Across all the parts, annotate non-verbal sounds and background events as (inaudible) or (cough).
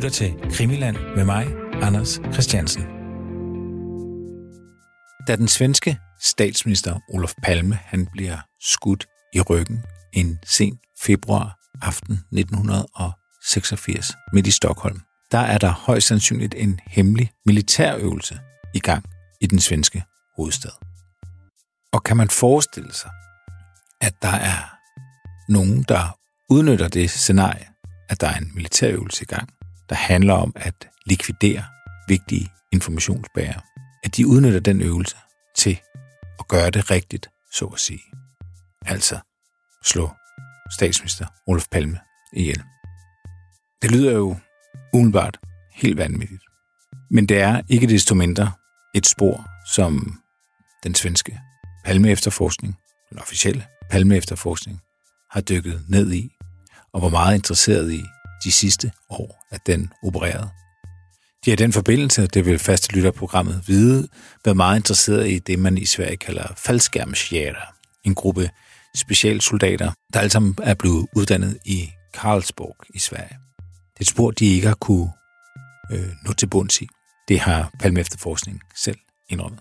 lytter til Krimiland med mig, Anders Christiansen. Da den svenske statsminister Olof Palme han bliver skudt i ryggen en sen februar aften 1986 midt i Stockholm, der er der højst sandsynligt en hemmelig militærøvelse i gang i den svenske hovedstad. Og kan man forestille sig, at der er nogen, der udnytter det scenarie, at der er en militærøvelse i gang, der handler om at likvidere vigtige informationsbærere, at de udnytter den øvelse til at gøre det rigtigt, så at sige. Altså slå statsminister Olof Palme ihjel. Det lyder jo umiddelbart helt vanvittigt. Men det er ikke desto mindre et spor, som den svenske Palme-efterforskning, den officielle Palme-efterforskning, har dykket ned i, og var meget interesseret i de sidste år, at den opererede. De er i den forbindelse, det vil faste lytterprogrammet vide, været meget interesseret i det, man i Sverige kalder faldskærmsjæger, en gruppe specialsoldater, der alle sammen er blevet uddannet i Karlsborg i Sverige. Det er et spor, de ikke har kunne øh, nå til bunds i. Det har Palme Efterforskning selv indrømmet.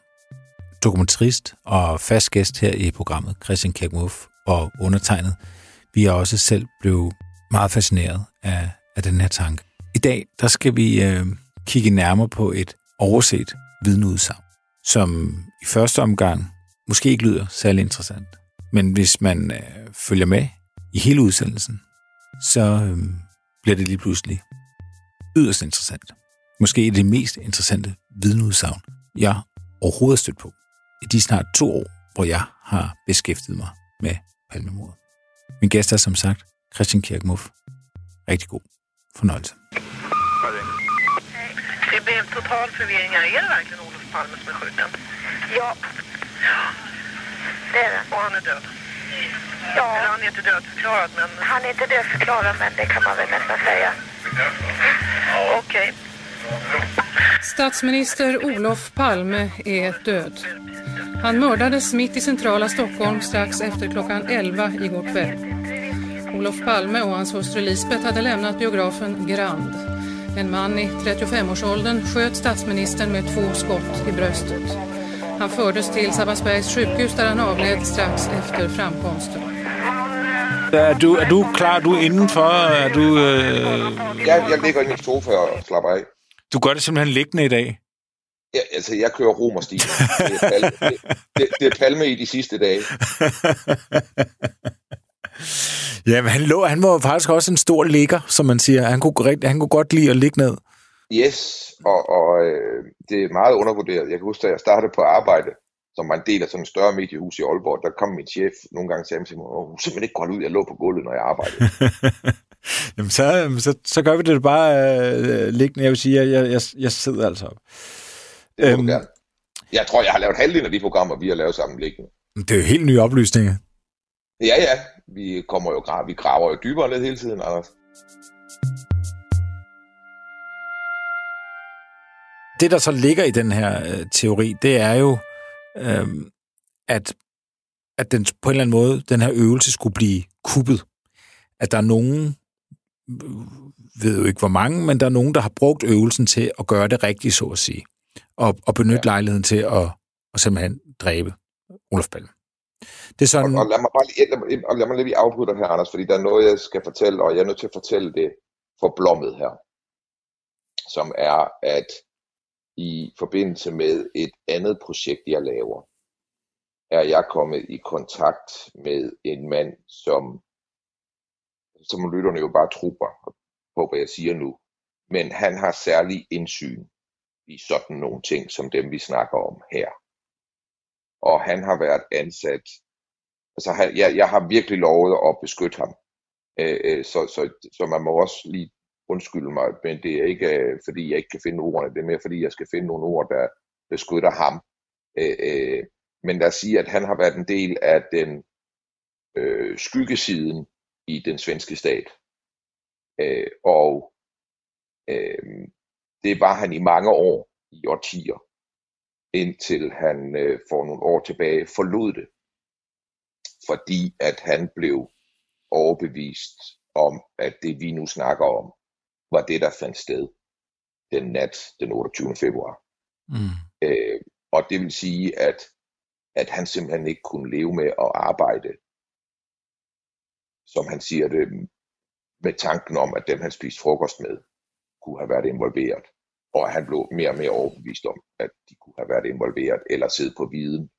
Dokumentarist og fast gæst her i programmet, Christian Kækmuff og undertegnet, vi er også selv blevet meget fascineret af, af den her tanke. I dag, der skal vi øh, kigge nærmere på et overset vidneudsagn, som i første omgang måske ikke lyder særlig interessant. Men hvis man øh, følger med i hele udsendelsen, så øh, bliver det lige pludselig yderst interessant. Måske det mest interessante vidneudsagn, jeg overhovedet har stødt på i de snart to år, hvor jeg har beskæftiget mig med palmemordet. Min gæst er som sagt Christian Kirkmuff. Rigtig god fornøjelse. Det blev total förvirring här. Är det verkligen Olof Palme som är skjuten? Ja. Det är det. Och han är död? Ja, Eller han är inte dödförklarad, men han är inte dödförklarad men det kan man väl nästan säga. okej. Statsminister Olof Palme är död. Han mördades mitt i centrala Stockholm strax efter klockan 11 igår kväll. Olof Palme och hans hustru Lisbeth hade lämnat biografen Grand. En man i 35-årsåldern sköt statsministern med två skott i bröstet. Han fördes till Sabbatsbergs sjukhus där han avled strax efter framkomsten. Er du, er du klar? Du er indenfor? Er du, øh, Jeg, jeg ligger i min sofa og slapper af. du gør det simpelthen liggende i dag? Ja, altså, jeg kører romerstil. Det er, palme, det, det, det er palme i de sidste dage. (laughs) Ja, men han, lå, han var faktisk også en stor ligger, som man siger. Han kunne, rigt- han kunne godt lide at ligge ned. Yes, og, og øh, det er meget undervurderet. Jeg kan huske, da jeg startede på arbejde, som var en del af sådan et større mediehus i Aalborg, der kom min chef nogle gange og sagde til mig, at hun simpelthen ikke gå ud, jeg lå på gulvet, når jeg arbejdede. (laughs) Jamen, så, så, så gør vi det bare øh, liggende. Jeg vil sige, jeg, jeg, jeg sidder altså op. Det Øhm. Jeg tror, jeg har lavet halvdelen af de programmer, vi har lavet sammen liggende. Det er jo helt nye oplysninger. Ja, ja, vi kommer jo vi graver jo dybere ned hele tiden, Anders. Det, der så ligger i den her øh, teori, det er jo, øh, at, at den på en eller anden måde, den her øvelse skulle blive kuppet. At der er nogen, øh, ved jo ikke hvor mange, men der er nogen, der har brugt øvelsen til at gøre det rigtigt, så at sige. Og, og benytte ja. lejligheden til at, at simpelthen dræbe Olof Palme. Det er sådan... Og, og lad mig bare lige, lad mig, og lad mig lige afbryde dig her, Anders, fordi der er noget, jeg skal fortælle, og jeg er nødt til at fortælle det for blommet her. Som er, at i forbindelse med et andet projekt, jeg laver, er jeg kommet i kontakt med en mand, som, som lytterne jo bare trupper på, hvad jeg siger nu. Men han har særlig indsyn i sådan nogle ting, som dem vi snakker om her. Og han har været ansat altså han, jeg, jeg har virkelig lovet at beskytte ham. Øh, øh, så, så, så man må også lige undskylde mig, men det er ikke øh, fordi jeg ikke kan finde ordene, det er mere fordi jeg skal finde nogle ord, der beskytter ham. Øh, øh, men lad os sige, at han har været en del af den øh, skyggesiden i den svenske stat. Øh, og øh, det var han i mange år, i årtier, indtil han øh, for nogle år tilbage forlod det fordi at han blev overbevist om, at det vi nu snakker om, var det, der fandt sted den nat den 28. februar. Mm. Øh, og det vil sige, at, at han simpelthen ikke kunne leve med at arbejde, som han siger det, med tanken om, at dem han spiste frokost med, kunne have været involveret. Og han blev mere og mere overbevist om, at de kunne have været involveret, eller siddet på viden,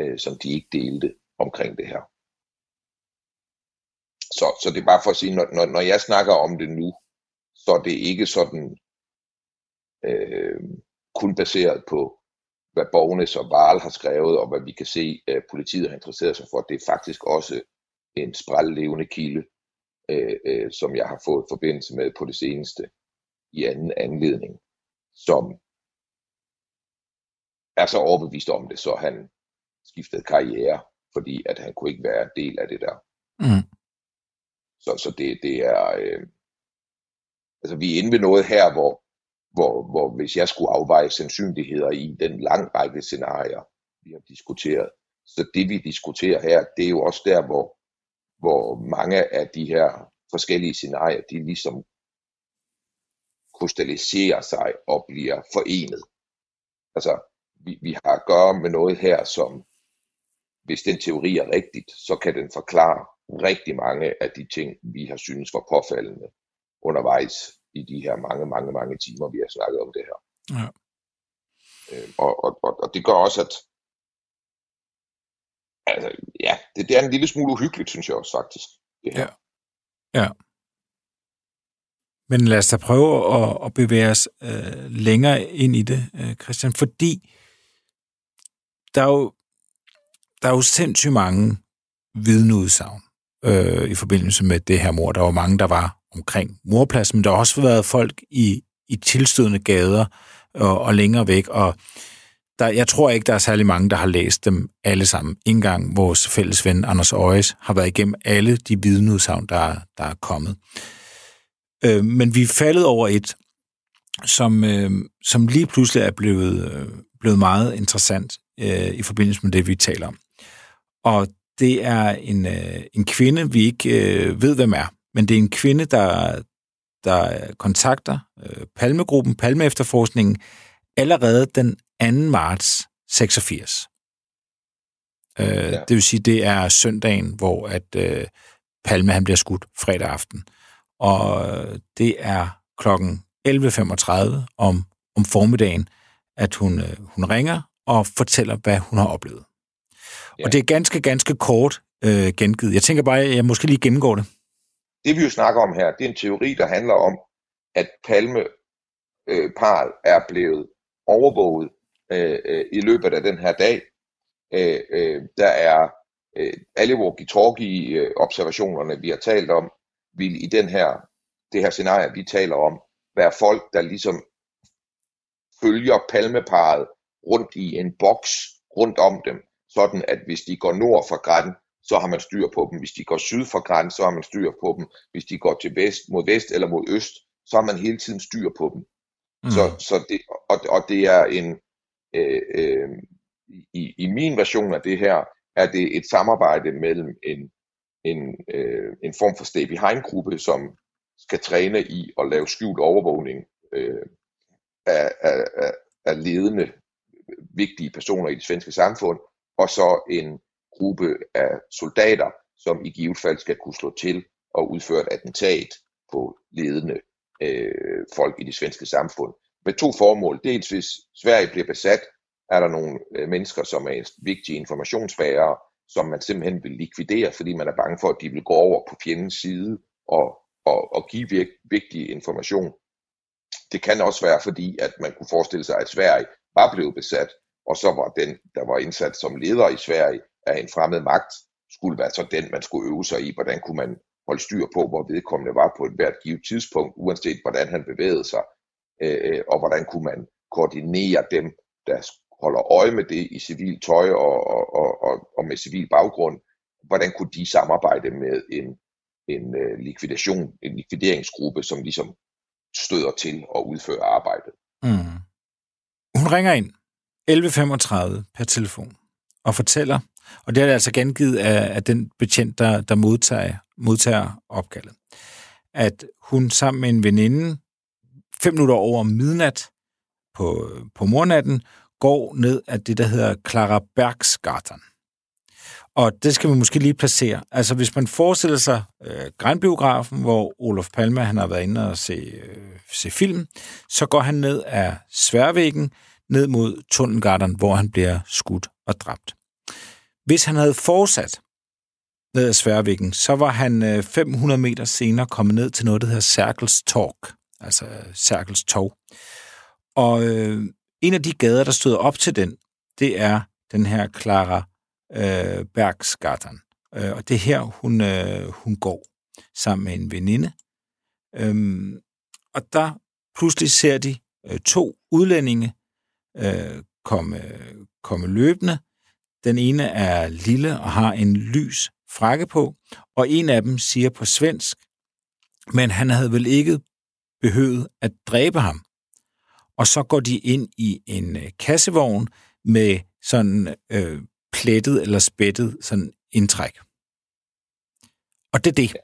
øh, som de ikke delte omkring det her. Så, så det er bare for at sige, når, når, når jeg snakker om det nu, så er det ikke sådan øh, kun baseret på, hvad Borgnes og Varel har skrevet, og hvad vi kan se, at politiet har interesseret sig for. Det er faktisk også en sprællevende kilde, øh, øh, som jeg har fået forbindelse med på det seneste i anden anledning, som er så overbevist om det, så han skiftede karriere, fordi at han kunne ikke være en del af det der. Mm. Så, så det, det er, øh, altså vi er inde ved noget her, hvor, hvor, hvor hvis jeg skulle afveje sandsynligheder i den lang række scenarier, vi har diskuteret, så det vi diskuterer her, det er jo også der, hvor, hvor mange af de her forskellige scenarier, de ligesom krystalliserer sig og bliver forenet. Altså, vi, vi har at gøre med noget her, som hvis den teori er rigtigt, så kan den forklare rigtig mange af de ting, vi har synes var påfaldende undervejs i de her mange, mange, mange timer, vi har snakket om det her. Ja. Øh, og, og, og, og det gør også, at altså, ja, det, det er en lille smule uhyggeligt, synes jeg også faktisk. Det her. Ja. Ja. Men lad os da prøve at, at bevæge os øh, længere ind i det, øh, Christian, fordi der er jo, der er jo sindssygt mange vidneudsagn øh, i forbindelse med det her mor. Der var mange, der var omkring morpladsen, men der har også været folk i, i tilstødende gader og, og længere væk, og der, jeg tror ikke, der er særlig mange, der har læst dem alle sammen. Ingen vores fælles ven Anders Øjes har været igennem alle de vidneudsagn, der, der er kommet. Øh, men vi er faldet over et, som, øh, som lige pludselig er blevet, øh, blevet meget interessant øh, i forbindelse med det, vi taler om. Og det er en, øh, en kvinde, vi ikke øh, ved, hvem er, men det er en kvinde, der, der kontakter øh, Palmegruppen, Palme-efterforskningen, allerede den 2. marts 86. Øh, ja. Det vil sige, det er søndagen, hvor at øh, Palme han bliver skudt fredag aften. Og øh, det er klokken 11.35 om, om formiddagen, at hun, øh, hun ringer og fortæller, hvad hun har oplevet. Ja. Og det er ganske, ganske kort øh, gengivet. Jeg tænker bare, at jeg måske lige gennemgår det. Det vi jo snakker om her, det er en teori, der handler om, at Palme øh, parret er blevet overvåget øh, øh, i løbet af den her dag. Øh, øh, der er øh, alle walkie-talkie-observationerne, vi har talt om, vil i den her, det her scenarie, vi taler om, være folk, der ligesom følger palmeparet rundt i en boks rundt om dem, sådan at hvis de går nord for Gran, så har man styr på dem. Hvis de går syd for Gran, så har man styr på dem. Hvis de går til vest, mod vest eller mod øst, så har man hele tiden styr på dem. Mm. Så, så det, og, og det er en, øh, øh, i, i min version af det her, er det et samarbejde mellem en, en, øh, en form for stay behind gruppe, som skal træne i at lave skjult overvågning øh, af, af, af, af ledende vigtige personer i det svenske samfund, og så en gruppe af soldater, som i givet fald skal kunne slå til og udføre et attentat på ledende øh, folk i det svenske samfund. Med to formål. Dels hvis Sverige bliver besat, er der nogle øh, mennesker, som er vigtige informationsbærere, som man simpelthen vil likvidere, fordi man er bange for, at de vil gå over på fjendens side og, og, og give vigt, vigtig information. Det kan også være, fordi at man kunne forestille sig, at Sverige var blevet besat, og så var den, der var indsat som leder i Sverige af en fremmed magt, skulle være så den, man skulle øve sig i, hvordan kunne man holde styr på, hvor vedkommende var på et hvert givet tidspunkt, uanset hvordan han bevægede sig, øh, øh og hvordan kunne man koordinere dem, der holder øje med det i civil tøj og, og, og, og, med civil baggrund, hvordan kunne de samarbejde med en, en øh, likvidation, en likvideringsgruppe, som ligesom støder til at udføre arbejdet. Mm. Hun ringer ind 11.35 per telefon og fortæller, og det er altså gengivet af, af den betjent, der, der modtager, modtager opkaldet, at hun sammen med en veninde fem minutter over midnat på, på mornatten, går ned af det, der hedder Clara Bergsgatan. Og det skal vi måske lige placere. Altså, hvis man forestiller sig øh, Grænbiografen, hvor Olof Palme han har været inde og se, øh, se film, så går han ned af Sværvæggen, ned mod Tunnelgarten, hvor han bliver skudt og dræbt. Hvis han havde fortsat ned ad Sværvæggen, så var han øh, 500 meter senere kommet ned til noget, der hedder Circles Talk, altså øh, Circles Tog. Og øh, en af de gader, der stod op til den, det er den her Clara øh, Bergsgatan. Øh, og det er her, hun, øh, hun går sammen med en veninde. Øhm, og der pludselig ser de øh, to udlændinge øh, komme, komme løbende. Den ene er lille og har en lys frakke på, og en af dem siger på svensk, men han havde vel ikke behøvet at dræbe ham. Og så går de ind i en øh, kassevogn med sådan øh, plettet eller spættet sådan indtræk. Og det er det.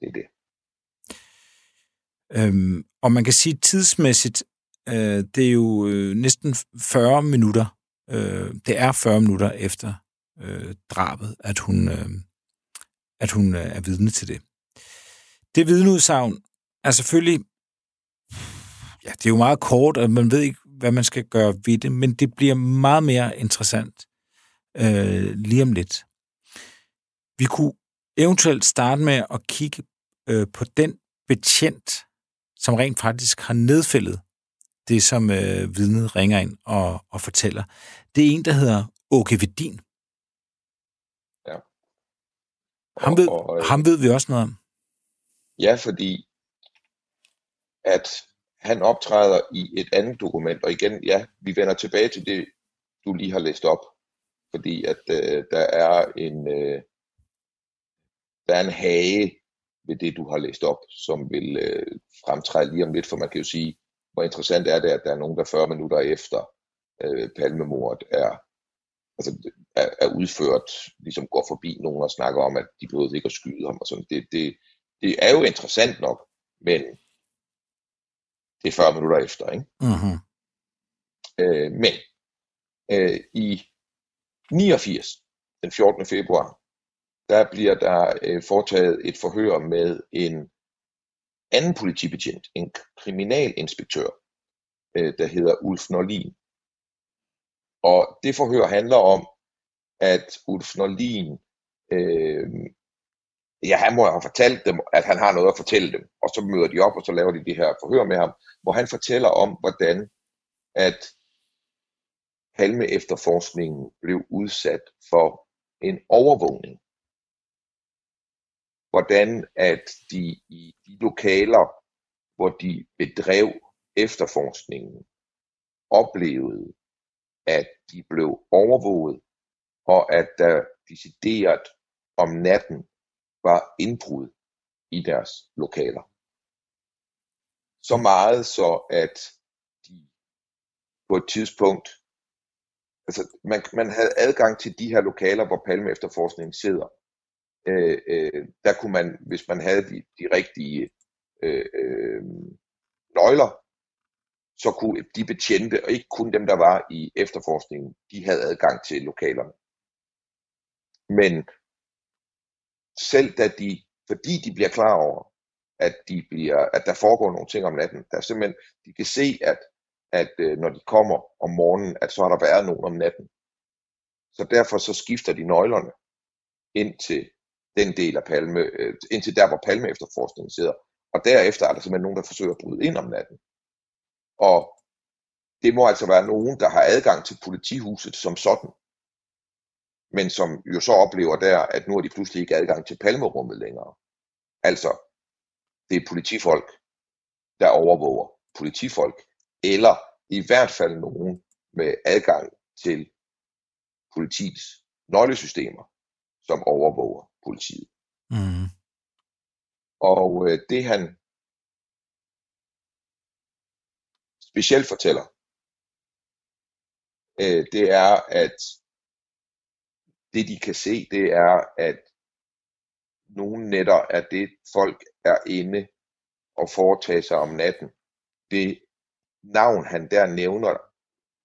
Det er det. Øhm, og man kan sige tidsmæssigt, øh, det er jo øh, næsten 40 minutter. Øh, det er 40 minutter efter øh, drabet, at hun, øh, at hun øh, er vidne til det. Det vidneudsagn er selvfølgelig, ja, det er jo meget kort, og man ved ikke, hvad man skal gøre ved det, men det bliver meget mere interessant øh, lige om lidt. Vi kunne eventuelt starte med at kigge øh, på den betjent, som rent faktisk har nedfældet det, som øh, vidnet ringer ind og, og fortæller. Det er en, der hedder Åke Vedin. Ja. Ham ved, og, øh, ham ved vi også noget om. Ja, fordi at han optræder i et andet dokument, og igen, ja, vi vender tilbage til det, du lige har læst op, fordi at øh, der er en øh, der er en hage ved det, du har læst op, som vil øh, fremtræde lige om lidt, for man kan jo sige, hvor interessant er det, at der er nogen, der 40 minutter efter øh, palmemordet er, altså, er, er udført, ligesom går forbi nogen og snakker om, at de behøvede ikke at skyde ham og sådan. Det, det, det er jo interessant nok, men det er 40 minutter efter, ikke? Mm-hmm. Øh, men øh, i 89, den 14. februar, der bliver der øh, foretaget et forhør med en anden politibetjent, en kriminalinspektør, øh, der hedder Ulf Norlin. Og det forhør handler om, at Ulf Norlin, øh, ja, han må have fortalt dem, at han har noget at fortælle dem. Og så møder de op, og så laver de det her forhør med ham, hvor han fortæller om, hvordan at Palme efterforskningen blev udsat for en overvågning hvordan at de i de lokaler, hvor de bedrev efterforskningen, oplevede, at de blev overvåget, og at der decideret om natten var indbrud i deres lokaler. Så meget så, at de på et tidspunkt, altså man, man havde adgang til de her lokaler, hvor Palme efterforskningen sidder, øh, øh, der kunne man, hvis man havde de, de rigtige øh, øh, nøgler, så kunne de betjente, og ikke kun dem, der var i efterforskningen, de havde adgang til lokalerne. Men selv da de, fordi de bliver klar over, at, de bliver, at der foregår nogle ting om natten, der simpelthen, de kan se, at, at øh, når de kommer om morgenen, at så har der været nogen om natten. Så derfor så skifter de nøglerne ind til den del af Palme, øh, ind til der, hvor Palme efterforskningen sidder. Og derefter er der simpelthen nogen, der forsøger at bryde ind om natten. Og det må altså være nogen, der har adgang til politihuset som sådan. Men som jo så oplever der, at nu har de pludselig ikke adgang til palmerummet længere. Altså, det er politifolk, der overvåger politifolk, eller i hvert fald nogen med adgang til politiets nøglesystemer, som overvåger politiet. Mm. Og øh, det han specielt fortæller, øh, det er, at det de kan se, det er, at nogle nætter er det, folk er inde og foretage sig om natten, det navn, han der nævner,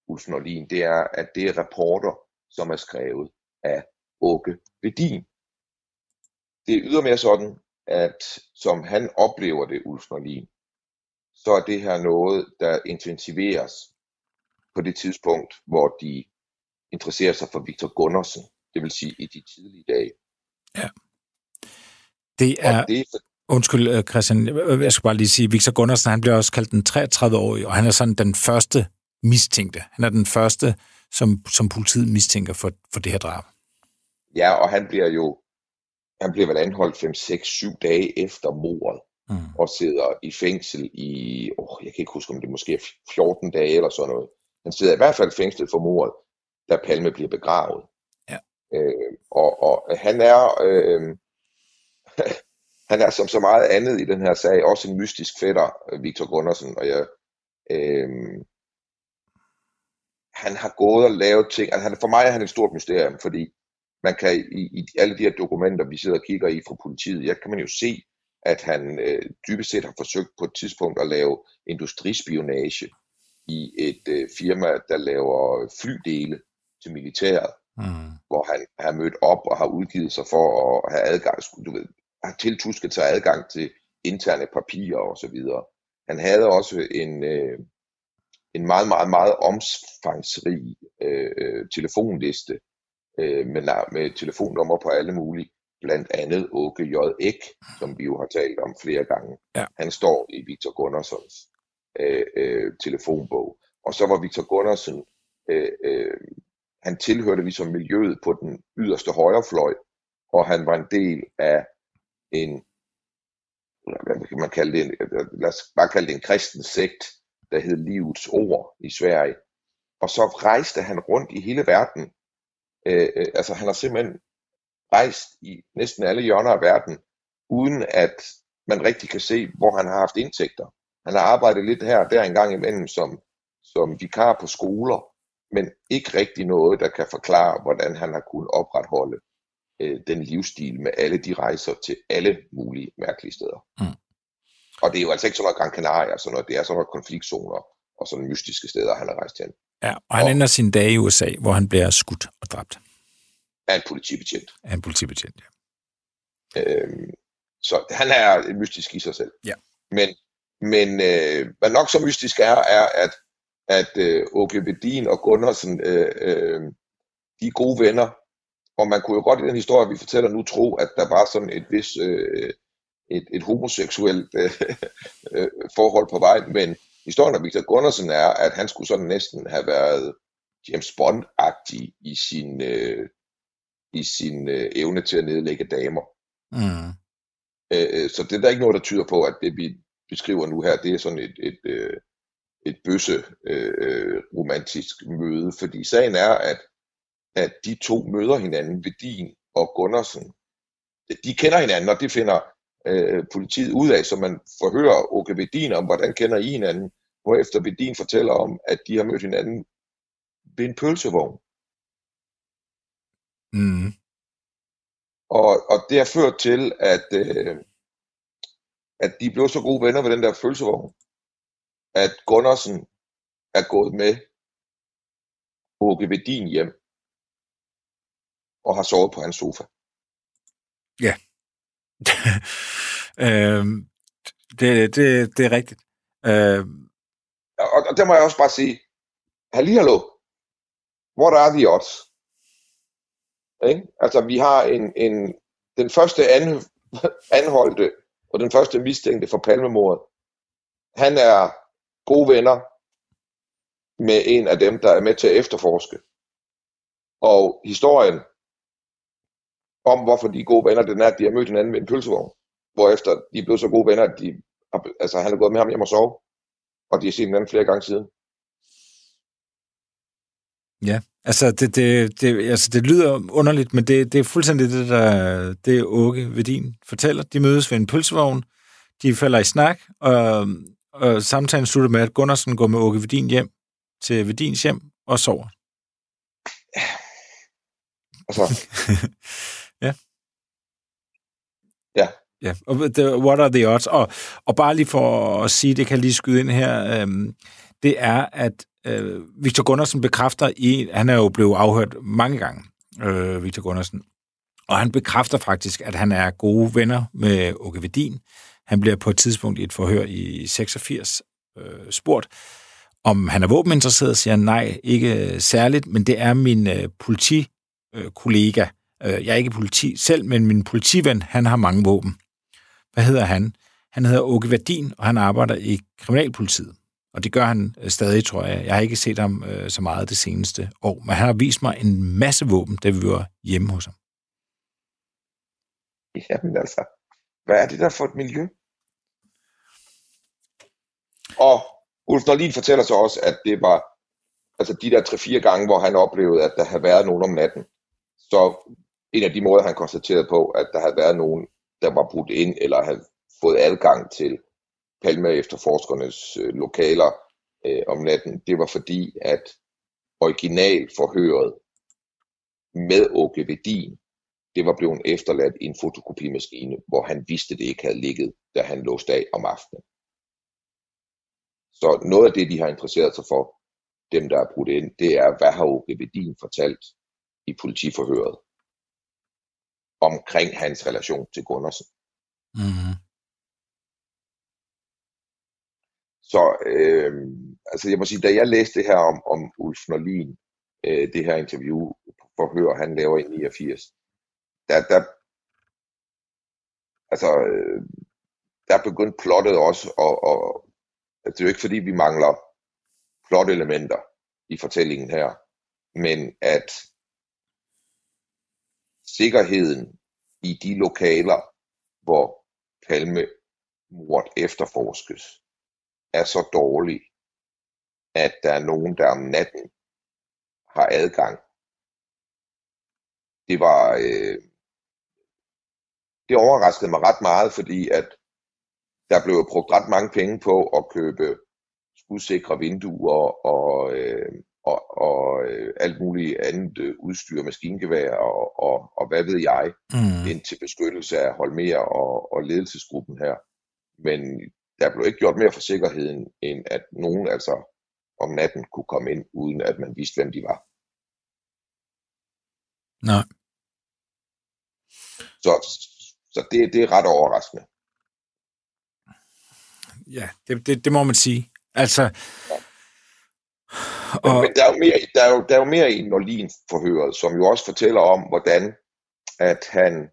Ulf Nordlin, det er, at det er rapporter, som er skrevet af Åke Vedin. Det er ydermere sådan, at som han oplever det, Ulf Nordlin, så er det her noget, der intensiveres på det tidspunkt, hvor de interesserer sig for Victor Gundersen, det vil sige i de tidlige dage. Ja. Det er, det Undskyld, øh, Christian, jeg skal bare lige sige, Victor Gundersen, han bliver også kaldt den 33-årige, og han er sådan den første mistænkte. Han er den første, som, som politiet mistænker for, for det her drab. Ja, og han bliver jo, han bliver vel anholdt 5, 6, 7 dage efter mordet, mm. og sidder i fængsel i, oh, jeg kan ikke huske, om det måske er 14 dage eller sådan noget. Han sidder i hvert fald fængslet for mordet, da Palme bliver begravet. Øh, og, og han er, øh, (laughs) han er som så meget andet i den her sag også en mystisk fætter, Victor Gundersen, og jeg, øh, han har gået og lavet ting, altså han, for mig er han et stort mysterium, fordi man kan i, i alle de her dokumenter, vi sidder og kigger i fra politiet, ja, kan man jo se, at han øh, dybest set har forsøgt på et tidspunkt at lave industrispionage i et øh, firma, der laver flydele til militæret, mm. hvor han har mødt op og har udgivet sig for at have adgang, du ved, har tiltusket sig adgang til interne papirer og så videre. Han havde også en, øh, en meget, meget, meget omfangsrig øh, telefonliste øh, med, med telefonnummer på alle mulige, blandt andet Åke J. Ek, som vi jo har talt om flere gange. Ja. Han står i Victor Gunnarsons øh, øh, telefonbog. Og så var Victor Gunnarsen, øh, øh, han tilhørte ligesom miljøet på den yderste højrefløj, og han var en del af en, hvad kan man kalde det, en, øh, øh, lad os bare kalde det en kristen sekt, der hed Livets Ord i Sverige. Og så rejste han rundt i hele verden. Øh, øh, altså han har simpelthen rejst i næsten alle hjørner af verden, uden at man rigtig kan se, hvor han har haft indtægter. Han har arbejdet lidt her og der en gang imellem som, som vikar på skoler, men ikke rigtig noget, der kan forklare, hvordan han har kunnet opretholde øh, den livsstil med alle de rejser til alle mulige mærkelige steder. Mm. Og det er jo altså ikke sådan noget Gran Canaria sådan noget, det er sådan noget konfliktzoner og sådan mystiske steder, han har rejst hen. Ja, og han og, ender sin dag i USA, hvor han bliver skudt og dræbt. Af en politibetjent. Af en politibetjent, ja. Øhm, så han er mystisk i sig selv. Ja. Men, men øh, hvad nok så mystisk er, er at, at øh, Åke Vedin og Gunnarsen, øh, øh, de er gode venner. Og man kunne jo godt i den historie, vi fortæller nu, tro, at der var sådan et vis øh, et, et homoseksuelt (laughs) øh, øh, forhold på vej, men historien om Victor Gundersen er, at han skulle sådan næsten have været James Bond-agtig i sin, øh, i sin øh, evne til at nedlægge damer. Mm. Øh, så det er der ikke noget, der tyder på, at det vi beskriver nu her, det er sådan et, et, øh, et bøsse øh, romantisk møde, fordi sagen er, at, at de to møder hinanden, Vedin og Gundersen. De kender hinanden, og det finder øh, politiet ud af, så man forhører Åke Vedin om, hvordan kender I hinanden, efter Vedin fortæller om, at de har mødt hinanden ved en pølsevogn. Mm. Og, og det har ført til, at, øh, at de blev så gode venner ved den der pølsevogn, at Gunnarsen er gået med Åke Vedin hjem og har sovet på hans sofa. Ja. (laughs) øh, det, det, det er rigtigt. Øh, og, og der må jeg også bare sige, hallo, what are the odds? Ikke? Altså, vi har en, en, den første an, anholdte og den første mistænkte for palmemordet. Han er gode venner med en af dem, der er med til at efterforske. Og historien om, hvorfor de er gode venner, den er, at de har mødt hinanden med en pølsevogn. Hvorefter de er blevet så gode venner, at de, altså, han er gået med ham hjem og sove. Og de har set hinanden flere gange siden. Ja, altså det, det, det, altså det lyder underligt, men det, det er fuldstændig det, der det Åke Vedin fortæller. De mødes ved en pølsevogn, de falder i snak, og, og samtalen slutter med, at Gunnarsen går med Åke Vedin hjem til Vedins hjem og sover. Altså, (laughs) Ja. Ja, Ja, yeah. what are the odds? Og, og bare lige for at sige, det kan lige skyde ind her, øhm, det er, at øh, Victor Gundersen bekræfter i, han er jo blevet afhørt mange gange, øh, Victor Gundersen, og han bekræfter faktisk, at han er gode venner med Åke Vedin. Han bliver på et tidspunkt i et forhør i 86 øh, spurgt, om han er våbeninteresseret, siger han nej, ikke øh, særligt, men det er min øh, politikollega. Øh, øh, jeg er ikke politi selv, men min politiven, han har mange våben. Hvad hedder han? Han hedder Åke Verdin, og han arbejder i Kriminalpolitiet. Og det gør han øh, stadig, tror jeg. Jeg har ikke set ham øh, så meget det seneste år, men han har vist mig en masse våben, da vi var hjemme hos ham. Jamen altså, hvad er det der for et miljø? Og Ulf Norlin fortæller så også, at det var altså de der 3-4 gange, hvor han oplevede, at der havde været nogen om natten. Så en af de måder, han konstaterede på, at der havde været nogen, der var brudt ind, eller havde fået adgang til Palme efterforskernes øh, lokaler øh, om natten, det var fordi, at originalforhøret med Åke Vedin, det var blevet efterladt i en fotokopimaskine, hvor han vidste, det ikke havde ligget, da han låste af om aftenen. Så noget af det, de har interesseret sig for, dem der er brudt ind, det er, hvad har Åke Vedin fortalt i politiforhøret omkring hans relation til Gundersen. Mm-hmm. Så øh, altså jeg må sige, da jeg læste det her om, om Ulf Norlin, øh, det her interview forhør, han laver i 89, der, der altså, øh, der begyndte plottet også, og, og det er jo ikke fordi, vi mangler flotte elementer i fortællingen her, men at sikkerheden i de lokaler, hvor Palme mord efterforskes, er så dårlig, at der er nogen, der om natten har adgang. Det var, øh, det overraskede mig ret meget, fordi at der blev brugt ret mange penge på at købe skudsikre vinduer og, øh, og, og øh, alt muligt andet øh, udstyr, maskingevær og, og, og hvad ved jeg, mm. ind til beskyttelse af Holmer og, og ledelsesgruppen her. Men der blev ikke gjort mere for sikkerheden, end at nogen altså om natten kunne komme ind, uden at man vidste, hvem de var. Nej. Så, så det, det er ret overraskende. Ja, det, det, det må man sige. Altså, ja. Og... Men der er, jo mere, der, er jo, der er jo mere i Norlin forhøret, som jo også fortæller om, hvordan at han,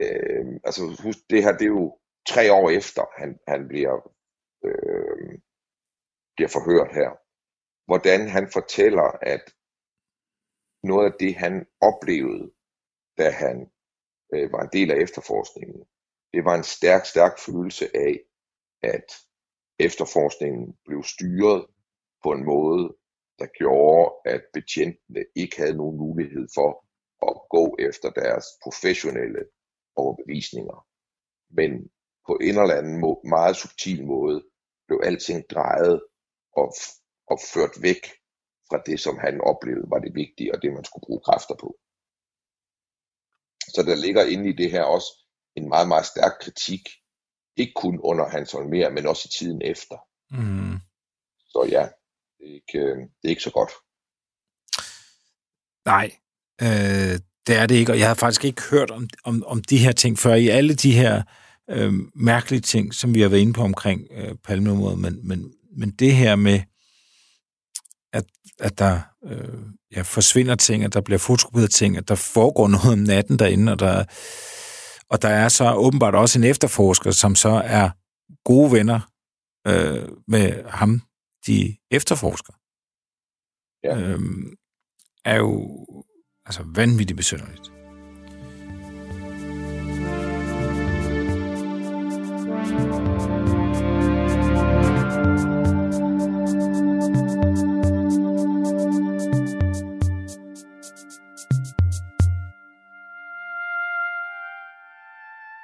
øh, altså husk, det her, det er jo tre år efter, han, han bliver, øh, bliver forhørt her, hvordan han fortæller, at noget af det, han oplevede, da han øh, var en del af efterforskningen, det var en stærk, stærk følelse af, at efterforskningen blev styret på en måde, der gjorde, at betjentene ikke havde nogen mulighed for at gå efter deres professionelle overbevisninger. Men på en eller anden må, meget subtil måde blev alting drejet og, og ført væk fra det, som han oplevede var det vigtige, og det man skulle bruge kræfter på. Så der ligger inde i det her også en meget, meget stærk kritik ikke kun under Hans Holmer, men også i tiden efter. Mm. Så ja, det er, ikke, øh, det er ikke så godt. Nej, øh, det er det ikke, og jeg har faktisk ikke hørt om, om, om de her ting før. I alle de her øh, mærkelige ting, som vi har været inde på omkring øh, palmeområdet, men, men, men det her med, at, at der øh, ja, forsvinder ting, at der bliver fotograferet ting, at der foregår noget om natten derinde, og der og der er så åbenbart også en efterforsker, som så er gode venner øh, med ham, de efterforsker. Ja. Øhm, er jo altså vanvittigt besynderligt.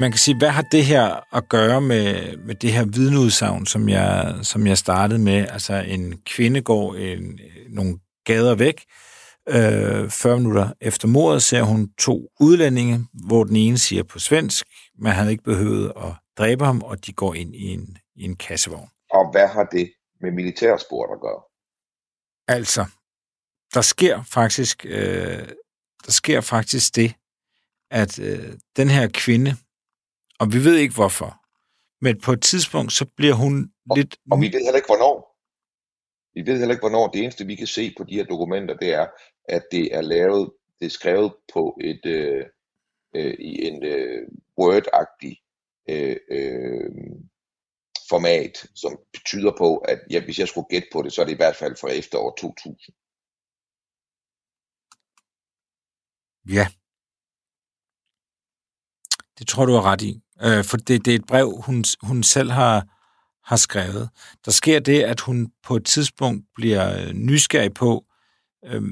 Man kan sige, hvad har det her at gøre med, med det her vidneudsagn, som jeg, som jeg startede med? Altså en kvinde går en, nogle gader væk. Øh, 40 minutter efter mordet ser hun to udlændinge, hvor den ene siger på svensk, Man havde ikke behøvet at dræbe ham, og de går ind i en, i en kassevogn. Og hvad har det med militærsport at gøre? Altså, der sker faktisk, øh, der sker faktisk det, at øh, den her kvinde, og vi ved ikke hvorfor, men på et tidspunkt, så bliver hun Og- lidt... Og vi ved heller ikke, hvornår. Vi ved heller ikke, hvornår. Det eneste, vi kan se på de her dokumenter, det er, at det er lavet, det er skrevet på et, øh, øh, i en øh, Word-agtig øh, øh, format, som betyder på, at ja, hvis jeg skulle gætte på det, så er det i hvert fald fra efter år 2000. Ja. Det tror du er ret i. Øh, for det, det er et brev, hun, hun selv har, har skrevet. Der sker det, at hun på et tidspunkt bliver øh, nysgerrig på, øh,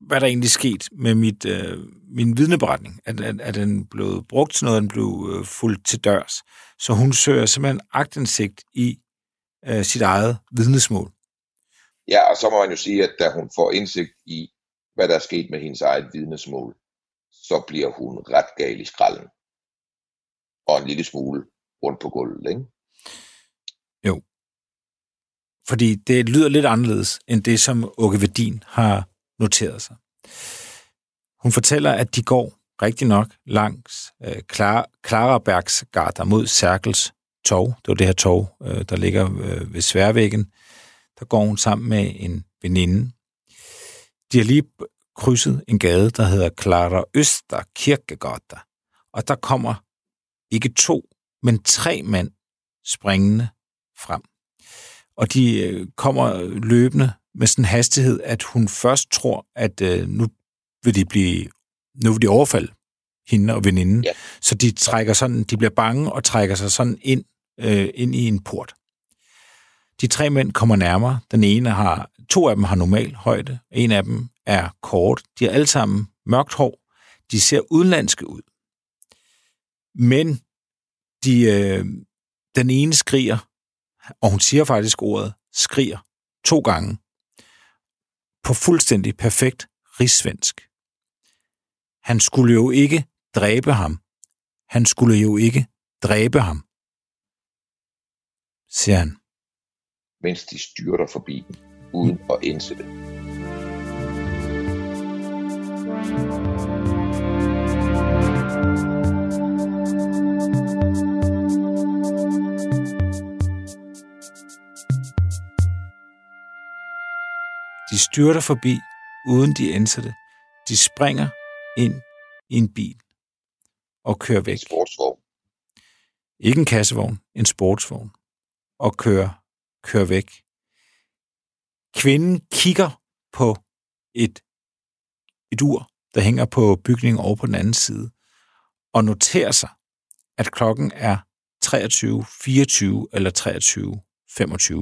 hvad der egentlig skete med mit, øh, min vidneberetning. At, at, at den blev brugt til noget, den blev øh, fuldt til dørs. Så hun søger simpelthen agtindsigt i øh, sit eget vidnesmål. Ja, og så må man jo sige, at da hun får indsigt i, hvad der er sket med hendes eget vidnesmål, så bliver hun ret gal i skralden. Og en lille smule rundt på gulvet, ikke? Jo. Fordi det lyder lidt anderledes end det, som Åke Vedin har noteret sig. Hun fortæller, at de går rigtig nok langs øh, Klarabergsgata mod Særkels tog. Det var det her tog, øh, der ligger øh, ved Sværvæggen. Der går hun sammen med en veninde. De har lige krydset en gade, der hedder Clara Øster Kirkegata. Og der kommer ikke to, men tre mænd springende frem. Og de øh, kommer løbende med sådan en hastighed, at hun først tror, at øh, nu vil de blive nu vil de overfalde hende og veninden. Ja. Så de trækker sådan, de bliver bange og trækker sig sådan ind, øh, ind i en port. De tre mænd kommer nærmere. Den ene har, to af dem har normal højde. En af dem er kort. De har alle sammen mørkt hår. De ser udenlandske ud. Men de, øh, den ene skriger, og hun siger faktisk ordet skriger to gange på fuldstændig perfekt rigsvensk. Han skulle jo ikke dræbe ham. Han skulle jo ikke dræbe ham, siger han. mens de styrter forbi uden at indse det. Styrter forbi, uden de indser det. De springer ind i en bil og kører væk. En sportsvogn. Ikke en kassevogn, en sportsvogn. Og kører, kører væk. Kvinden kigger på et, et ur, der hænger på bygningen over på den anden side, og noterer sig, at klokken er 23.24 eller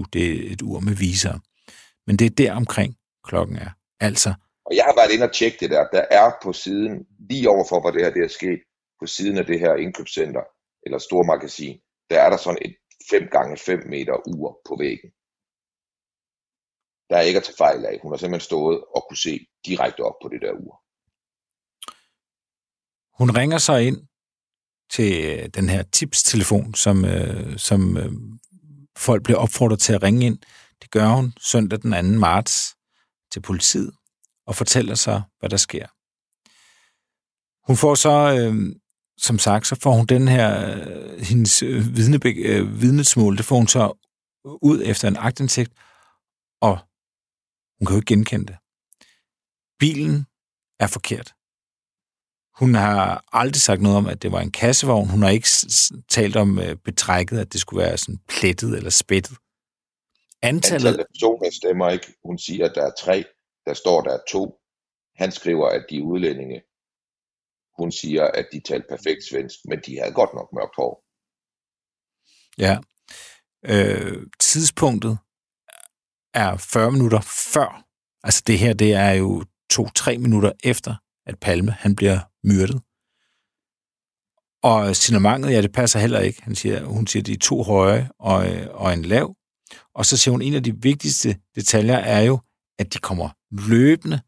23.25. Det er et ur med viser. Men det er der omkring klokken er. Altså, Og jeg har været inde og tjekke det der. Der er på siden, lige overfor hvor det her det er sket, på siden af det her indkøbscenter, eller stormagasin, der er der sådan et 5 gange 5 meter ur på væggen. Der er ikke at tage fejl af. Hun har simpelthen stået og kunne se direkte op på det der ur. Hun ringer så ind til øh, den her tipstelefon, som, øh, som øh, folk bliver opfordret til at ringe ind. Det gør hun søndag den 2. marts til politiet og fortæller så, hvad der sker. Hun får så, øh, som sagt, så får hun den her, øh, hendes øh, vidne, øh, vidnesmål, det får hun så ud efter en agtindsigt, og hun kan jo ikke genkende det. Bilen er forkert. Hun har aldrig sagt noget om, at det var en kassevogn. Hun har ikke talt om øh, betrækket, at det skulle være sådan plettet eller spættet. Antallet, Antallet af personer stemmer ikke. Hun siger, at der er tre. Der står, der er to. Han skriver, at de er udlændinge. Hun siger, at de talte perfekt svensk, men de havde godt nok mørkt hår. ja. Øh, tidspunktet er 40 minutter før. Altså det her, det er jo to-tre minutter efter, at Palme han bliver myrdet. Og signalentet, ja, det passer heller ikke. Han siger, hun siger, de er to høje og, øh, og en lav. Og så siger hun, en af de vigtigste detaljer er jo, at de kommer løbende,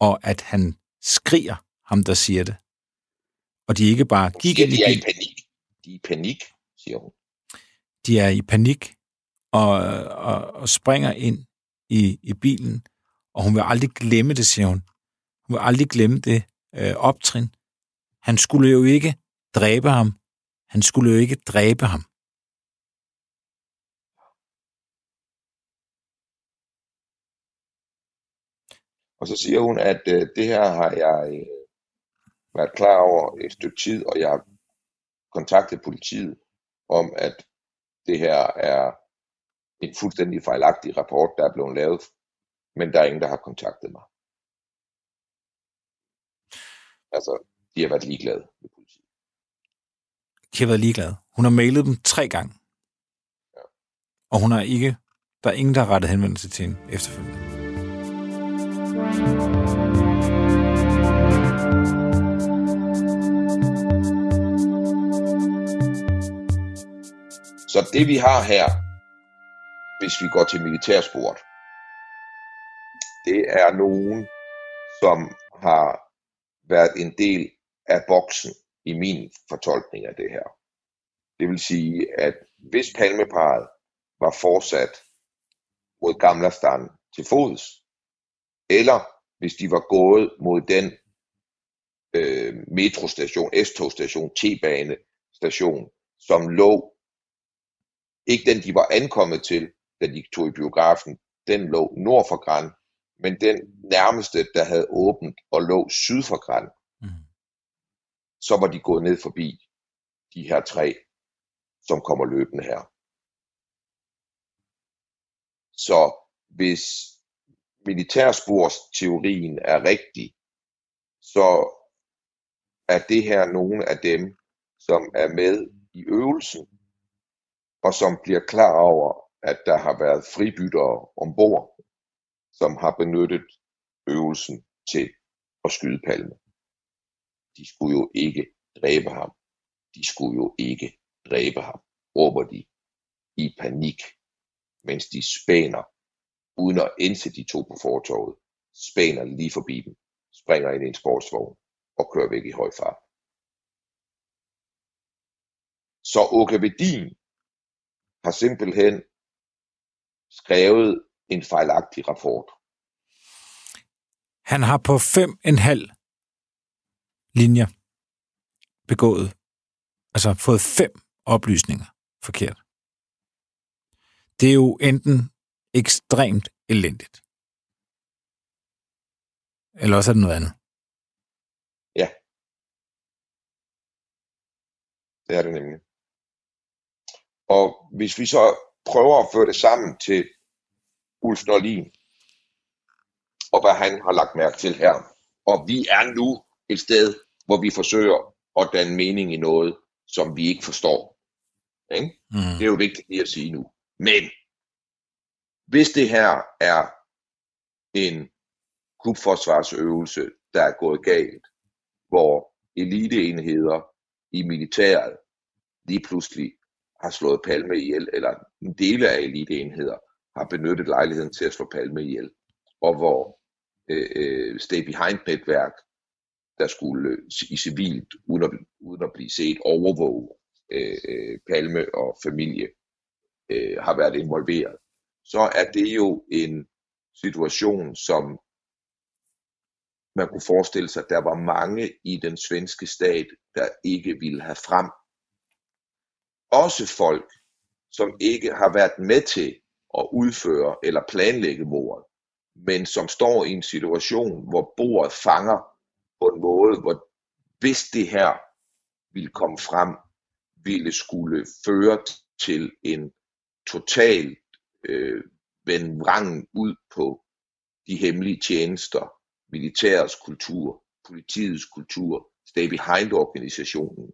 og at han skriger ham, der siger det. Og de ikke bare gik siger, de er i panik. de er i panik, siger hun. De er i panik og, og, og springer ind i, i bilen, og hun vil aldrig glemme det, siger hun. Hun vil aldrig glemme det øh, optrin. Han skulle jo ikke dræbe ham. Han skulle jo ikke dræbe ham. Og så siger hun, at øh, det her har jeg øh, været klar over et stykke tid, og jeg har kontaktet politiet om, at det her er en fuldstændig fejlagtig rapport, der er blevet lavet, men der er ingen, der har kontaktet mig. Altså, de har været ligeglade med politiet. De har været ligeglade. Hun har mailet dem tre gange. Ja. Og hun har ikke, der er ingen, der har rettet henvendelse til hende efterfølgende. Så det vi har her, hvis vi går til militærsport, det er nogen, som har været en del af boksen i min fortolkning af det her. Det vil sige, at hvis palmeparet var fortsat mod Gamlastan til fods, eller hvis de var gået mod den øh, metrostation, S-togstation, T-banestation, som lå ikke den, de var ankommet til, da de tog i biografen, den lå nord for Gran, men den nærmeste, der havde åbent og lå syd for Gran. Mm. Så var de gået ned forbi de her tre, som kommer løbende her. Så hvis militærsporsteorien er rigtig, så er det her nogle af dem, som er med i øvelsen, og som bliver klar over, at der har været fribyttere ombord, som har benyttet øvelsen til at skyde Palme. De skulle jo ikke dræbe ham. De skulle jo ikke dræbe ham, råber de i panik, mens de spæner, uden at indse de to på fortorvet, spæner lige forbi dem, springer ind i en sportsvogn og kører væk i høj fart. Så Åke Vedin har simpelthen skrevet en fejlagtig rapport. Han har på fem en halv linjer begået, altså fået fem oplysninger forkert. Det er jo enten ekstremt elendigt, eller også er det noget andet. Ja. Det er det nemlig. Og hvis vi så prøver at føre det sammen til Ulf Norlin, og hvad han har lagt mærke til her. Og vi er nu et sted, hvor vi forsøger at danne mening i noget, som vi ikke forstår. Ikke? Mm. Det er jo vigtigt lige at sige nu. Men hvis det her er en kubforsvarsøvelse, der er gået galt, hvor eliteenheder i militæret lige pludselig har slået Palme ihjel, eller en del af eliteenheder har benyttet lejligheden til at slå Palme ihjel, og hvor øh, øh, stay behind netværk, der skulle øh, i civilt, uden at, uden at blive set, overvåge øh, øh Palme og familie, øh, har været involveret, så er det jo en situation, som man kunne forestille sig, at der var mange i den svenske stat, der ikke ville have frem. Også folk, som ikke har været med til at udføre eller planlægge mordet, men som står i en situation, hvor bordet fanger på en måde, hvor hvis det her ville komme frem, ville skulle føre til en total øh, vende vrangen ud på de hemmelige tjenester, militærets kultur, politiets kultur, stay behind organisationen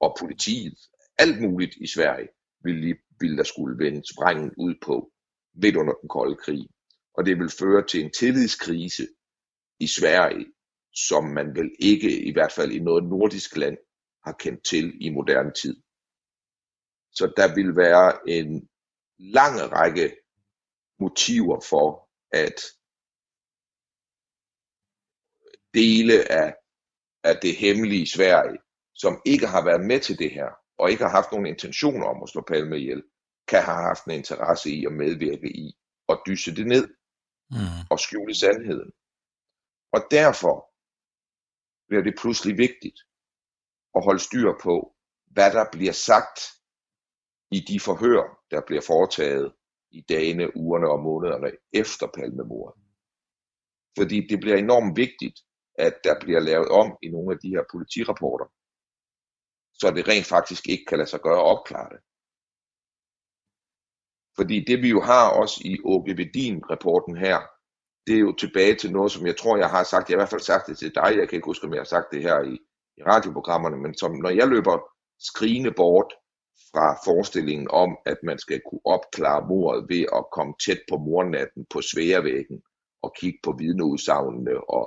og politiet alt muligt i Sverige ville, ville der skulle vende sprængen ud på midt under den kolde krig. Og det vil føre til en tillidskrise i Sverige, som man vel ikke, i hvert fald i noget nordisk land, har kendt til i moderne tid. Så der vil være en lang række motiver for, at dele af, af det hemmelige Sverige, som ikke har været med til det her, og ikke har haft nogen intentioner om at slå Palme ihjel, kan have haft en interesse i at medvirke i at dyse det ned Mm. og skjule sandheden. Og derfor bliver det pludselig vigtigt at holde styr på, hvad der bliver sagt i de forhør, der bliver foretaget i dagene, ugerne og månederne efter palmemordet. Fordi det bliver enormt vigtigt, at der bliver lavet om i nogle af de her politirapporter, så det rent faktisk ikke kan lade sig gøre at opklare det. Fordi det vi jo har også i Åke Vedin-rapporten her, det er jo tilbage til noget, som jeg tror, jeg har sagt. Jeg har i hvert fald sagt det til dig. Jeg kan ikke huske, om jeg har sagt det her i, i radioprogrammerne. Men som, når jeg løber skrigende bort fra forestillingen om, at man skal kunne opklare mordet ved at komme tæt på mornatten på sværevæggen og kigge på vidneudsagnene og,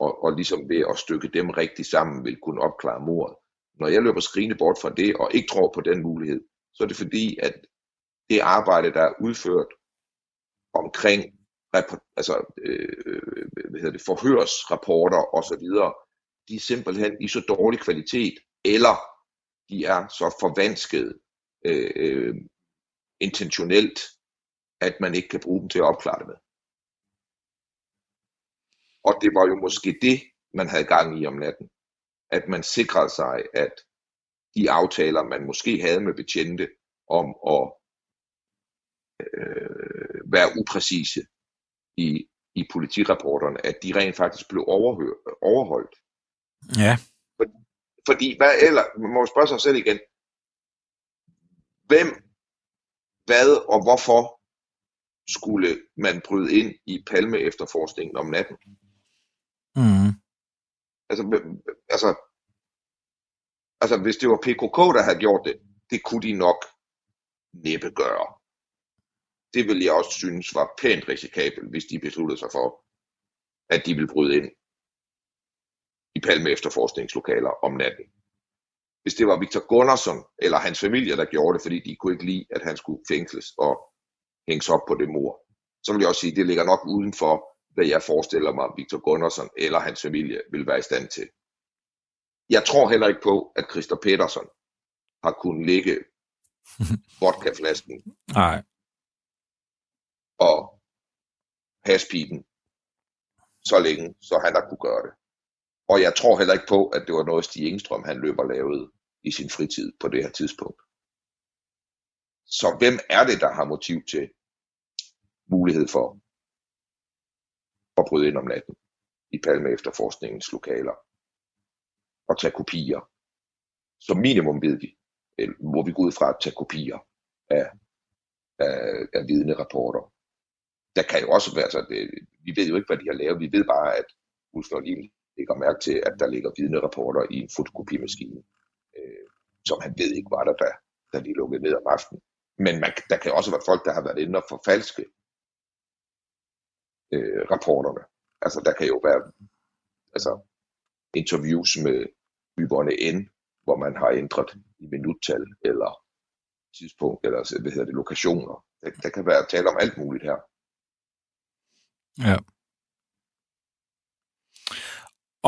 og, og ligesom ved at stykke dem rigtigt sammen vil kunne opklare mordet. Når jeg løber skrigende bort fra det og ikke tror på den mulighed, så er det fordi, at det arbejde, der er udført omkring altså, øh, hvad hedder det, forhørsrapporter osv., de er simpelthen i så dårlig kvalitet, eller de er så forvansket øh, øh, intentionelt, at man ikke kan bruge dem til at opklare det med. Og det var jo måske det, man havde gang i om natten. At man sikrede sig, at de aftaler, man måske havde med betjente om at øh, være upræcise i, i politirapporterne, at de rent faktisk blev overhør, overholdt. Ja. Fordi hvad eller, man må spørge sig selv igen, hvem, hvad og hvorfor skulle man bryde ind i Palme efterforskningen om natten? Mm. Altså, altså, altså, hvis det var PKK, der havde gjort det, det kunne de nok næppe gøre. Det ville jeg også synes var pænt risikabelt, hvis de besluttede sig for, at de ville bryde ind i Palme efterforskningslokaler om natten. Hvis det var Victor Gunnarsson eller hans familie, der gjorde det, fordi de kunne ikke lide, at han skulle fængsles og hænges op på det mor, så vil jeg også sige, at det ligger nok uden for, hvad jeg forestiller mig, Victor Gunnarsson eller hans familie vil være i stand til. Jeg tror heller ikke på, at Christer Petersen har kunnet ligge (laughs) vodkaflasken Nej. og haspipen så længe, så han har kunne gøre det. Og jeg tror heller ikke på, at det var noget, Stig Engstrøm han løber lavet i sin fritid på det her tidspunkt. Så hvem er det, der har motiv til mulighed for at bryde ind om natten i Palme efterforskningens lokaler og tage kopier? Som minimum ved vi, eller må vi gå ud fra at tage kopier af, af, af vidnerapporter. Der kan jo også være, altså det, vi ved jo ikke, hvad de har lavet, vi ved bare, at Ulf Nordin lægger mærke til, at der ligger vidnerapporter i en fotokopimaskine, øh, som han ved ikke var der, da, da de lukkede ned om aftenen. Men man, der kan også være folk, der har været inde og forfalske øh, rapporterne. Altså der kan jo være altså, interviews med byborne N., hvor man har ændret i minuttal eller tidspunkt, eller hvad hedder det, lokationer. Der, der kan være tale om alt muligt her. Ja.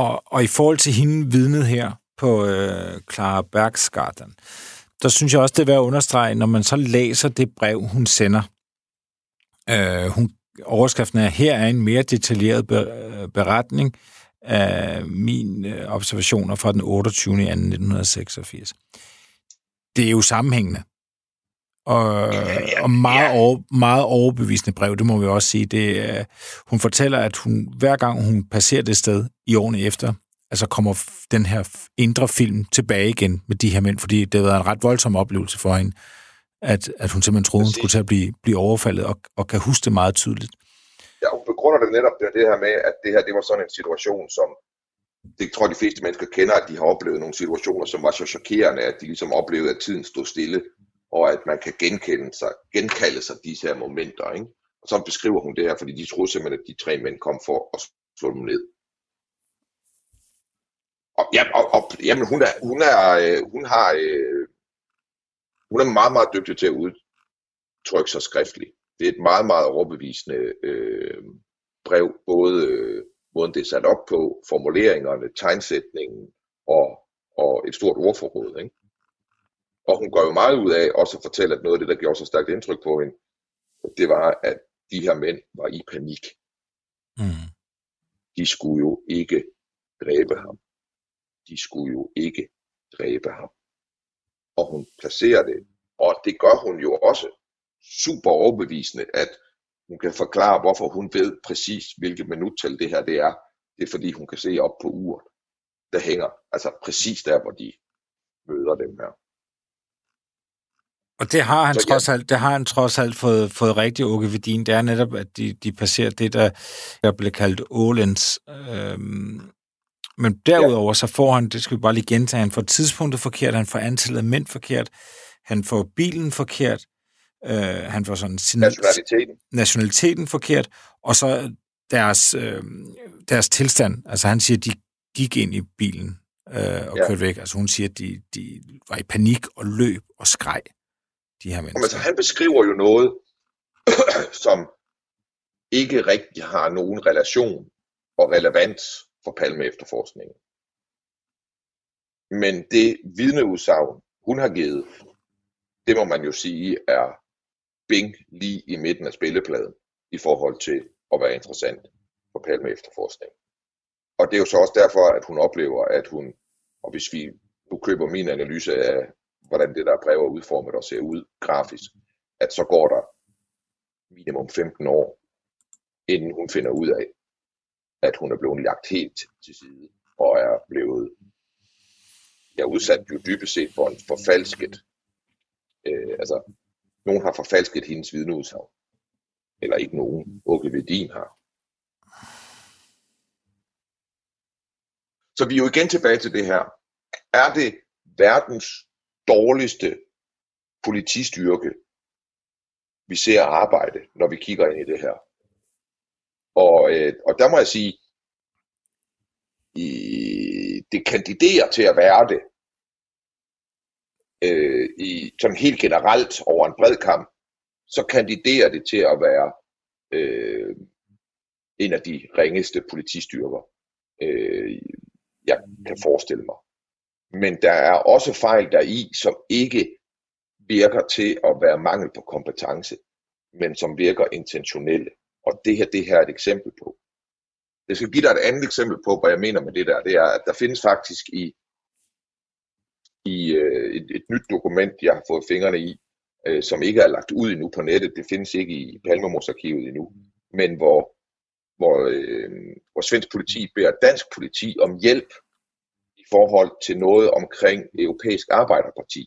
Og, og i forhold til hende vidnet her på øh, Clara Bergsgarten, der synes jeg også, det er værd at understrege, når man så læser det brev, hun sender. Øh, hun, overskriften er, her er en mere detaljeret øh, beretning af mine øh, observationer fra den 28. 2. 1986. Det er jo sammenhængende. Og, og meget, over, meget overbevisende brev, det må vi også sige. Det er, hun fortæller, at hun hver gang hun passerer det sted i årene efter, altså kommer den her indre film tilbage igen med de her mænd, fordi det har været en ret voldsom oplevelse for hende, at, at hun simpelthen troede, hun skulle til at blive, blive overfaldet, og, og kan huske det meget tydeligt. Ja, hun begrunder det netop det, det her med, at det her det var sådan en situation, som det tror de fleste mennesker kender, at de har oplevet nogle situationer, som var så chokerende, at de ligesom oplevede, at tiden stod stille, og at man kan genkende sig, genkalde sig disse her momenter. Ikke? Og så beskriver hun det her, fordi de troede simpelthen, at de tre mænd kom for at slå dem ned. Og, ja, og, og jamen, hun, er, hun, er, øh, hun har øh, hun er meget, meget dygtig til at udtrykke sig skriftligt. Det er et meget, meget overbevisende øh, brev, både øh, måden det er sat op på, formuleringerne, tegnsætningen og, og et stort ordforråd. Ikke? Og hun går jo meget ud af også at fortælle, at noget af det, der gjorde så stærkt indtryk på hende, det var, at de her mænd var i panik. Mm. De skulle jo ikke dræbe ham. De skulle jo ikke dræbe ham. Og hun placerer det, og det gør hun jo også super overbevisende, at hun kan forklare, hvorfor hun ved præcis, hvilket minuttal det her det er. Det er fordi, hun kan se op på uret, der hænger, altså præcis der, hvor de møder dem her. Og det har han Så ja. trods alt, det har han trods alt fået, fået rigtig Åke Vedin. Det er netop, at de, de passerer det, der, der blev kaldt Ålens. Øhm, men derudover så får han, det skal vi bare lige gentage, han får tidspunktet forkert, han får antallet af mænd forkert, han får bilen forkert, øh, han får sådan sin, Nationaliteten. nationaliteten forkert, og så deres, øh, deres tilstand. Altså han siger, at de gik ind i bilen øh, og Ja. ja. kørte væk. Altså hun siger, at de, de var i panik og løb og skreg, de her Jamen, mennesker. altså, han beskriver jo noget, (coughs) som ikke rigtig har nogen relation og relevans for Palme efterforskningen. Men det vidneudsagn, hun har givet, det må man jo sige er bing lige i midten af spillepladen i forhold til at være interessant for Palme efterforskning. Og det er jo så også derfor, at hun oplever, at hun, og hvis vi nu køber min analyse af, hvordan det der brev er udformet og ser ud grafisk, at så går der minimum 15 år, inden hun finder ud af, at hun er blevet lagt helt til side og er blevet ja, udsat jo dybest set for en forfalsket, øh, altså nogen har forfalsket hendes vidneudsagn, eller ikke nogen, Åke Vedin har. Så vi er jo igen tilbage til det her. Er det verdens dårligste politistyrke, vi ser arbejde, når vi kigger ind i det her? Og, øh, og der må jeg sige, i, det kandiderer til at være det, øh, i, sådan helt generelt over en bred kamp, så kandiderer det til at være øh, en af de ringeste politistyrker, øh, jeg kan forestille mig. Men der er også fejl deri, som ikke virker til at være mangel på kompetence, men som virker intentionelle. Og det her, det her er et eksempel på. Jeg skal give dig et andet eksempel på, hvad jeg mener med det der. Det er, at der findes faktisk i, i øh, et, et nyt dokument, jeg har fået fingrene i, øh, som ikke er lagt ud endnu på nettet. Det findes ikke i Palmemorsarkivet endnu. Men hvor, hvor, øh, hvor svensk politi beder dansk politi om hjælp forhold til noget omkring Europæisk Arbejderparti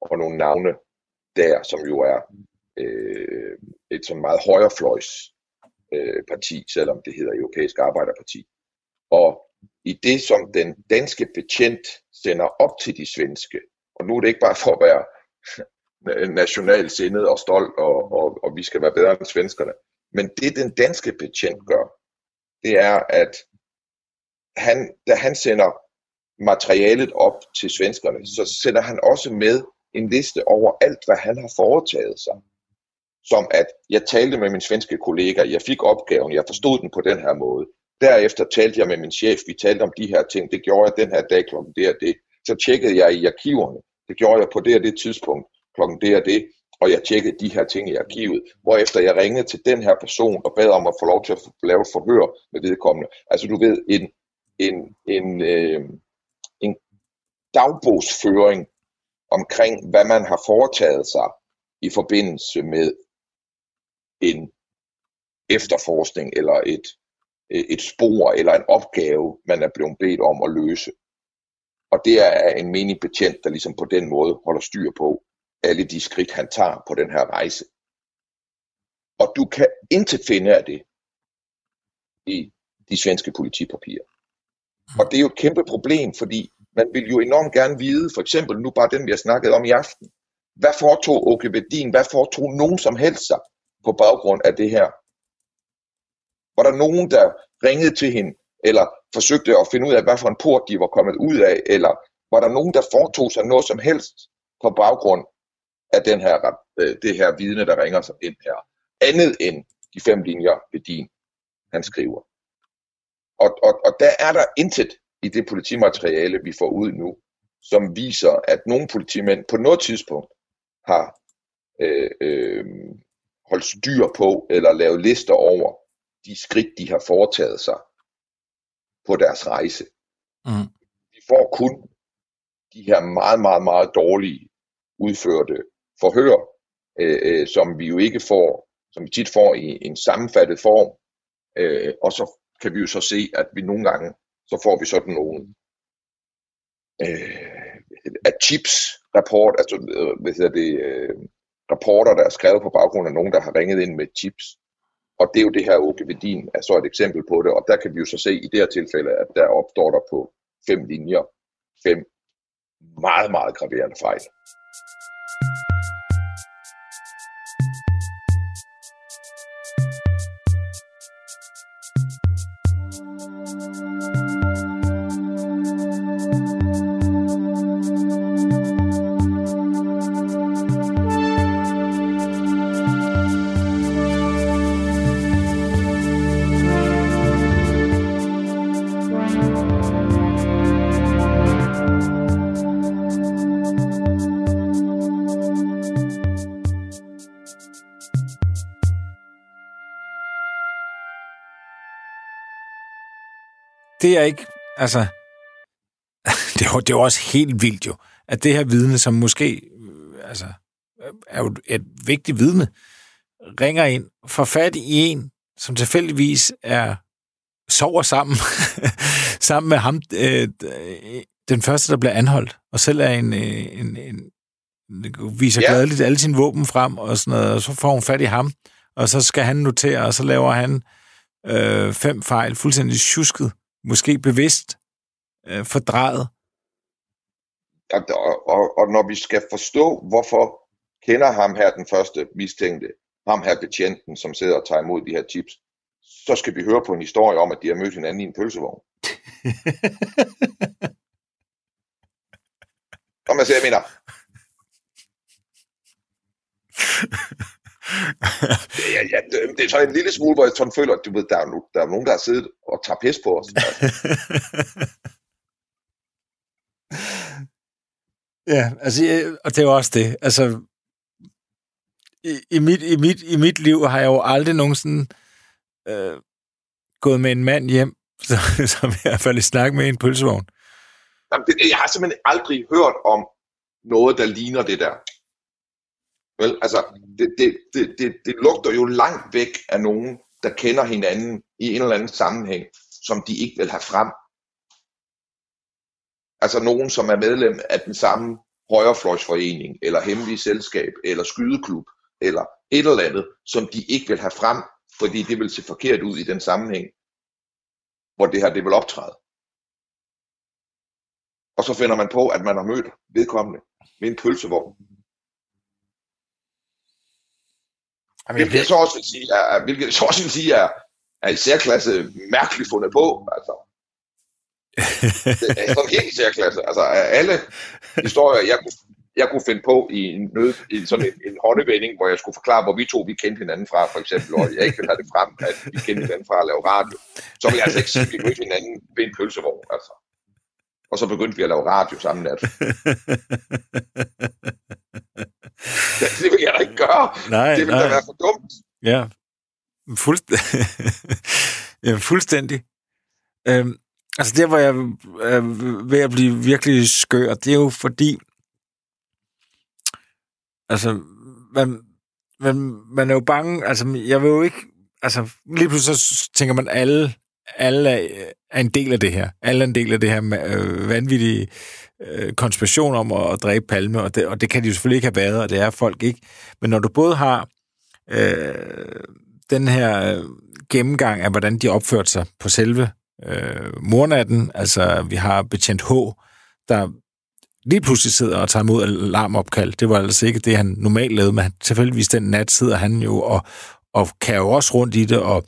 og nogle navne der, som jo er øh, et sådan meget højrefløjs øh, parti, selvom det hedder Europæisk Arbejderparti. Og i det, som den danske betjent sender op til de svenske, og nu er det ikke bare for at være nationalt sindet og stolt, og, og, og vi skal være bedre end svenskerne, men det den danske betjent gør, det er, at han, da han sender materialet op til svenskerne, så sender han også med en liste over alt, hvad han har foretaget sig. Som at jeg talte med min svenske kollega, jeg fik opgaven, jeg forstod den på den her måde. Derefter talte jeg med min chef, vi talte om de her ting, det gjorde jeg den her dag klokken det og det. Så tjekkede jeg i arkiverne, det gjorde jeg på det og det tidspunkt klokken det og det, og jeg tjekkede de her ting i arkivet, hvorefter jeg ringede til den her person og bad om at få lov til at lave et forhør med vedkommende. Altså du ved, en, en, en, øh, dagbogsføring omkring, hvad man har foretaget sig i forbindelse med en efterforskning eller et, et spor eller en opgave, man er blevet bedt om at løse. Og det er en menig betjent, der ligesom på den måde holder styr på alle de skridt, han tager på den her rejse. Og du kan intet finde af det i de svenske politipapirer. Og det er jo et kæmpe problem, fordi man vil jo enormt gerne vide, for eksempel nu bare den, vi har snakket om i aften. Hvad foretog Åke Vedin? Hvad foretog nogen som helst sig på baggrund af det her? Var der nogen, der ringede til hende, eller forsøgte at finde ud af, hvad for en port de var kommet ud af, eller var der nogen, der foretog sig noget som helst på baggrund af den her, øh, det her vidne, der ringer sig ind her? Andet end de fem linjer Vedin, han skriver. Og, og, og der er der intet i det politimateriale, vi får ud nu, som viser, at nogle politimænd på noget tidspunkt har øh, øh, holdt styr på eller lavet lister over de skridt, de har foretaget sig på deres rejse. Mm. Vi får kun de her meget, meget, meget dårlige udførte forhør, øh, øh, som vi jo ikke får, som vi tit får i en sammenfattet form, øh, og så kan vi jo så se, at vi nogle gange, så får vi sådan nogle øh, af chips rapport, altså øh, hvad hedder det, øh, rapporter, der er skrevet på baggrund af nogen, der har ringet ind med chips. Og det er jo det her Okevedin er så et eksempel på det, og der kan vi jo så se i det her tilfælde, at der opstår der på fem linjer, fem meget, meget graverende fejl. Det er ikke, altså, (laughs) det er, jo, det er jo også helt vildt jo, at det her vidne, som måske, øh, altså, er jo et vigtigt vidne, ringer ind, får fat i en, som tilfældigvis er sover sammen, (laughs) sammen med ham, øh, den første, der bliver anholdt, og selv er en, øh, en, en, en viser ja. gladeligt alle sine våben frem, og sådan noget, og så får hun fat i ham, og så skal han notere, og så laver han øh, fem fejl, fuldstændig tjusket, måske bevidst øh, fordrejet. Og, og, og når vi skal forstå, hvorfor kender ham her den første mistænkte, ham her betjenten, som sidder og tager imod de her chips, så skal vi høre på en historie om, at de har mødt hinanden i en pølsevogn. Nå, man siger, jeg mener, ja, ja, det, er så en lille smule, hvor jeg sådan føler, at du ved, der er, no, der er nogen, der har siddet og tager pis på os. (laughs) ja, altså, og det er jo også det. Altså, i, i, mit, i, mit, i mit liv har jeg jo aldrig nogensinde øh, gået med en mand hjem, (laughs) som, som jeg i hvert fald snakke med i en pølsevogn. Jamen, det, jeg har simpelthen aldrig hørt om noget, der ligner det der. Vel, altså, det, det, det, det, det lugter jo langt væk af nogen, der kender hinanden i en eller anden sammenhæng, som de ikke vil have frem. Altså nogen, som er medlem af den samme højrefløjsforening, eller hemmelig selskab, eller skydeklub, eller et eller andet, som de ikke vil have frem, fordi det vil se forkert ud i den sammenhæng, hvor det her det vil optræde. Og så finder man på, at man har mødt vedkommende med en pølsevogn Jamen, hvilket, jeg så også vil sige, er, hvilket jeg så også vil sige er, er i særklasse mærkeligt fundet på. Altså. (laughs) Det er sådan helt i særklasse. Altså alle historier, jeg kunne, jeg kunne finde på i, en nød, i sådan en, en håndevending, hvor jeg skulle forklare, hvor vi to vi kendte hinanden fra, for eksempel, og jeg ikke ville have det frem, at vi kendte hinanden fra at lave radio, så vil jeg altså ikke sige, at vi mødte hinanden ved en pølsevogn. Altså. Og så begyndte vi at lave radio samme nat. (laughs) det vil jeg da ikke gøre. Nej, det vil nej. da være for dumt. Ja, Fuldst- (laughs) ja fuldstændig. Øhm, altså der, hvor jeg er ved at blive virkelig skør, det er jo fordi, altså, man, man, man er jo bange, altså, jeg vil jo ikke, altså, lige pludselig så tænker man, alle, alle er, er en del af det her. Alle er en del af det her øh, vanvittige øh, konspiration om at, at dræbe Palme, og det, og det kan de jo selvfølgelig ikke have været, og det er folk ikke. Men når du både har øh, den her øh, gennemgang af, hvordan de opførte sig på selve øh, mornatten, altså vi har betjent H, der lige pludselig sidder og tager imod alarmopkald. Det var altså ikke det, han normalt lavede, men tilfældigvis den nat sidder han jo og, og kan jo også rundt i det, og,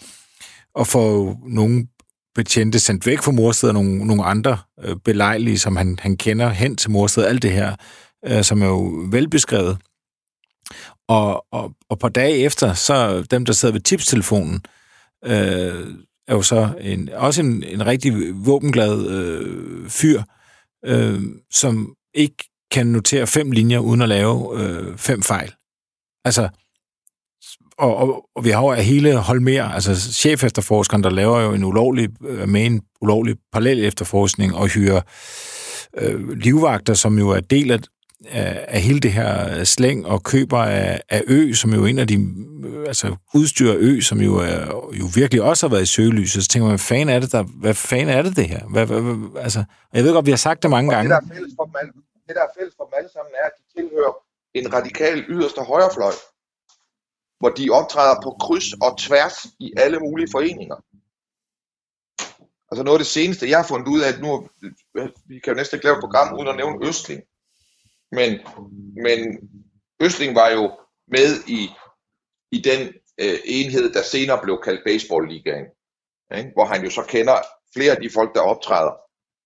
og får nogle betjente sendt væk fra morstedet, og nogle, nogle andre øh, belejlige, som han, han kender hen til morstedet, alt det her, øh, som er jo velbeskrevet. Og, og, og på dage efter, så dem, der sidder ved tipstelefonen, øh, er jo så en, også en, en rigtig våbenglad øh, fyr, øh, som ikke kan notere fem linjer uden at lave øh, fem fejl. Altså, og, og, og vi har jo hele Holmer, altså chef efterforskeren, der laver jo en ulovlig, øh, med en ulovlig parallel efterforskning og hyrer øh, livvagter, som jo er del af, af, af hele det her slæng og køber af, af Ø, som jo er en af de, øh, altså udstyrer Ø, som jo, er, jo virkelig også har været i søgelyset. Så tænker man, hvad fanden er det, der, hvad fanden er det, det her? Hvad, hvad, hvad, altså, jeg ved godt, vi har sagt det mange og gange. Det, der er fælles for dem alle, det, der er fælles for dem alle sammen, er, at de tilhører en radikal yderste højrefløj, hvor de optræder på kryds og tværs i alle mulige foreninger. Altså noget af det seneste, jeg har fundet ud af, at nu, vi kan jo næsten ikke lave et program uden at nævne Østling. Men, men Østling var jo med i, i den øh, enhed, der senere blev kaldt Baseball-ligaen. Ikke? Hvor han jo så kender flere af de folk, der optræder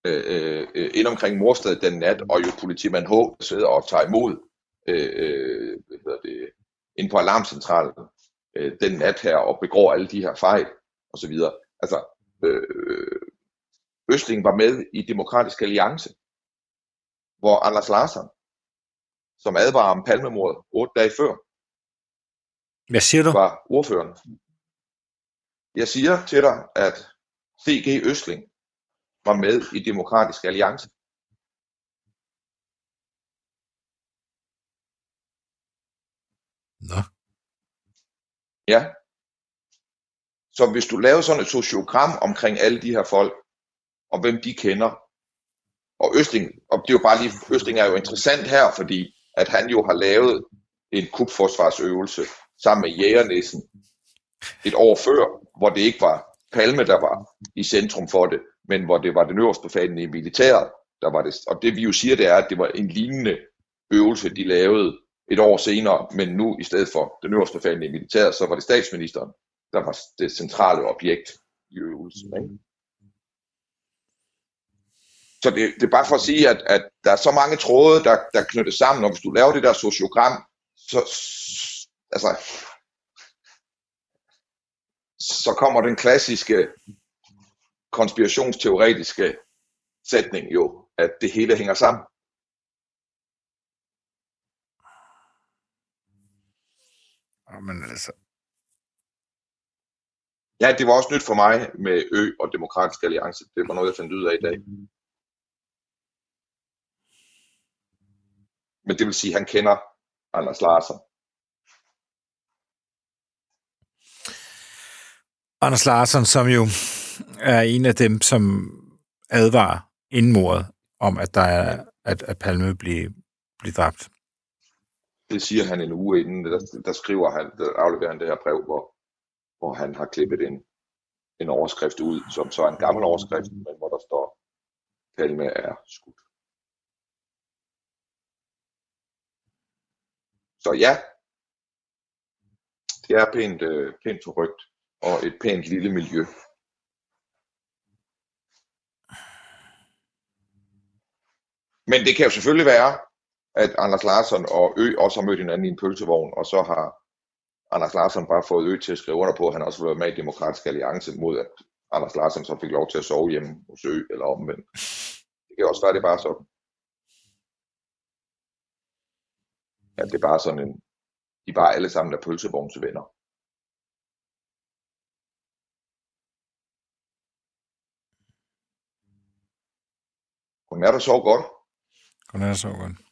øh, øh, ind omkring Morsted den nat, og jo politimand H, der sidder og tager imod øh, øh, hvad hedder det, ind på alarmcentralen øh, den nat her, og begår alle de her fejl, og så videre. Altså, øh, Østling var med i Demokratisk Alliance, hvor Anders Larsen, som advarer om palmemordet otte dage før, Hvad siger du? var ordføreren. Jeg siger til dig, at C.G. Østling var med i Demokratisk Alliance. Ja. Så hvis du laver sådan et sociogram omkring alle de her folk, og hvem de kender, og Østling, og det er jo bare lige, Østling er jo interessant her, fordi at han jo har lavet en kubforsvarsøvelse sammen med Jægernissen et år før, hvor det ikke var Palme, der var i centrum for det, men hvor det var den øverste befalende i militæret, der var det. Og det vi jo siger, det er, at det var en lignende øvelse, de lavede et år senere, men nu i stedet for den øverste befalende i militæret, så var det statsministeren, der var det centrale objekt i øvelsen. Ikke? Så det, det er bare for at sige, at, at der er så mange tråde, der, der knyttes sammen, og hvis du laver det der sociogram, så, altså, så kommer den klassiske konspirationsteoretiske sætning jo, at det hele hænger sammen. Men altså, Ja, det var også nyt for mig med Ø og Demokratisk Alliance. Det var noget, jeg fandt ud af i dag. Men det vil sige, at han kender Anders Larsen. Anders Larsson, som jo er en af dem, som advarer inden mordet om, at der er, at, at Palme bliver, bliver dræbt. Det siger han en uge inden. Der, der skriver han, der afleverer han det her brev, hvor, hvor han har klippet en, en overskrift ud, som så er en gammel overskrift, men hvor der står, Palme er skudt. Så ja, det er pænt, øh, pænt forrygt og et pænt lille miljø. Men det kan jo selvfølgelig være, at Anders Larsson og Ø også har mødt hinanden i en pølsevogn, og så har Anders Larsson bare fået Ø til at skrive under på, at han også vil være med i Demokratisk Alliance, mod at Anders Larsson så fik lov til at sove hjemme hos Ø, eller omvendt. Det kan også være, det er bare sådan. Ja, det er bare sådan en, de er bare alle sammen er pølsevognsvenner. Godnat og sov godt. Godnat, så godt.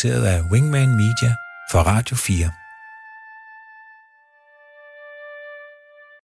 Produceret af Wingman Media for Radio 4.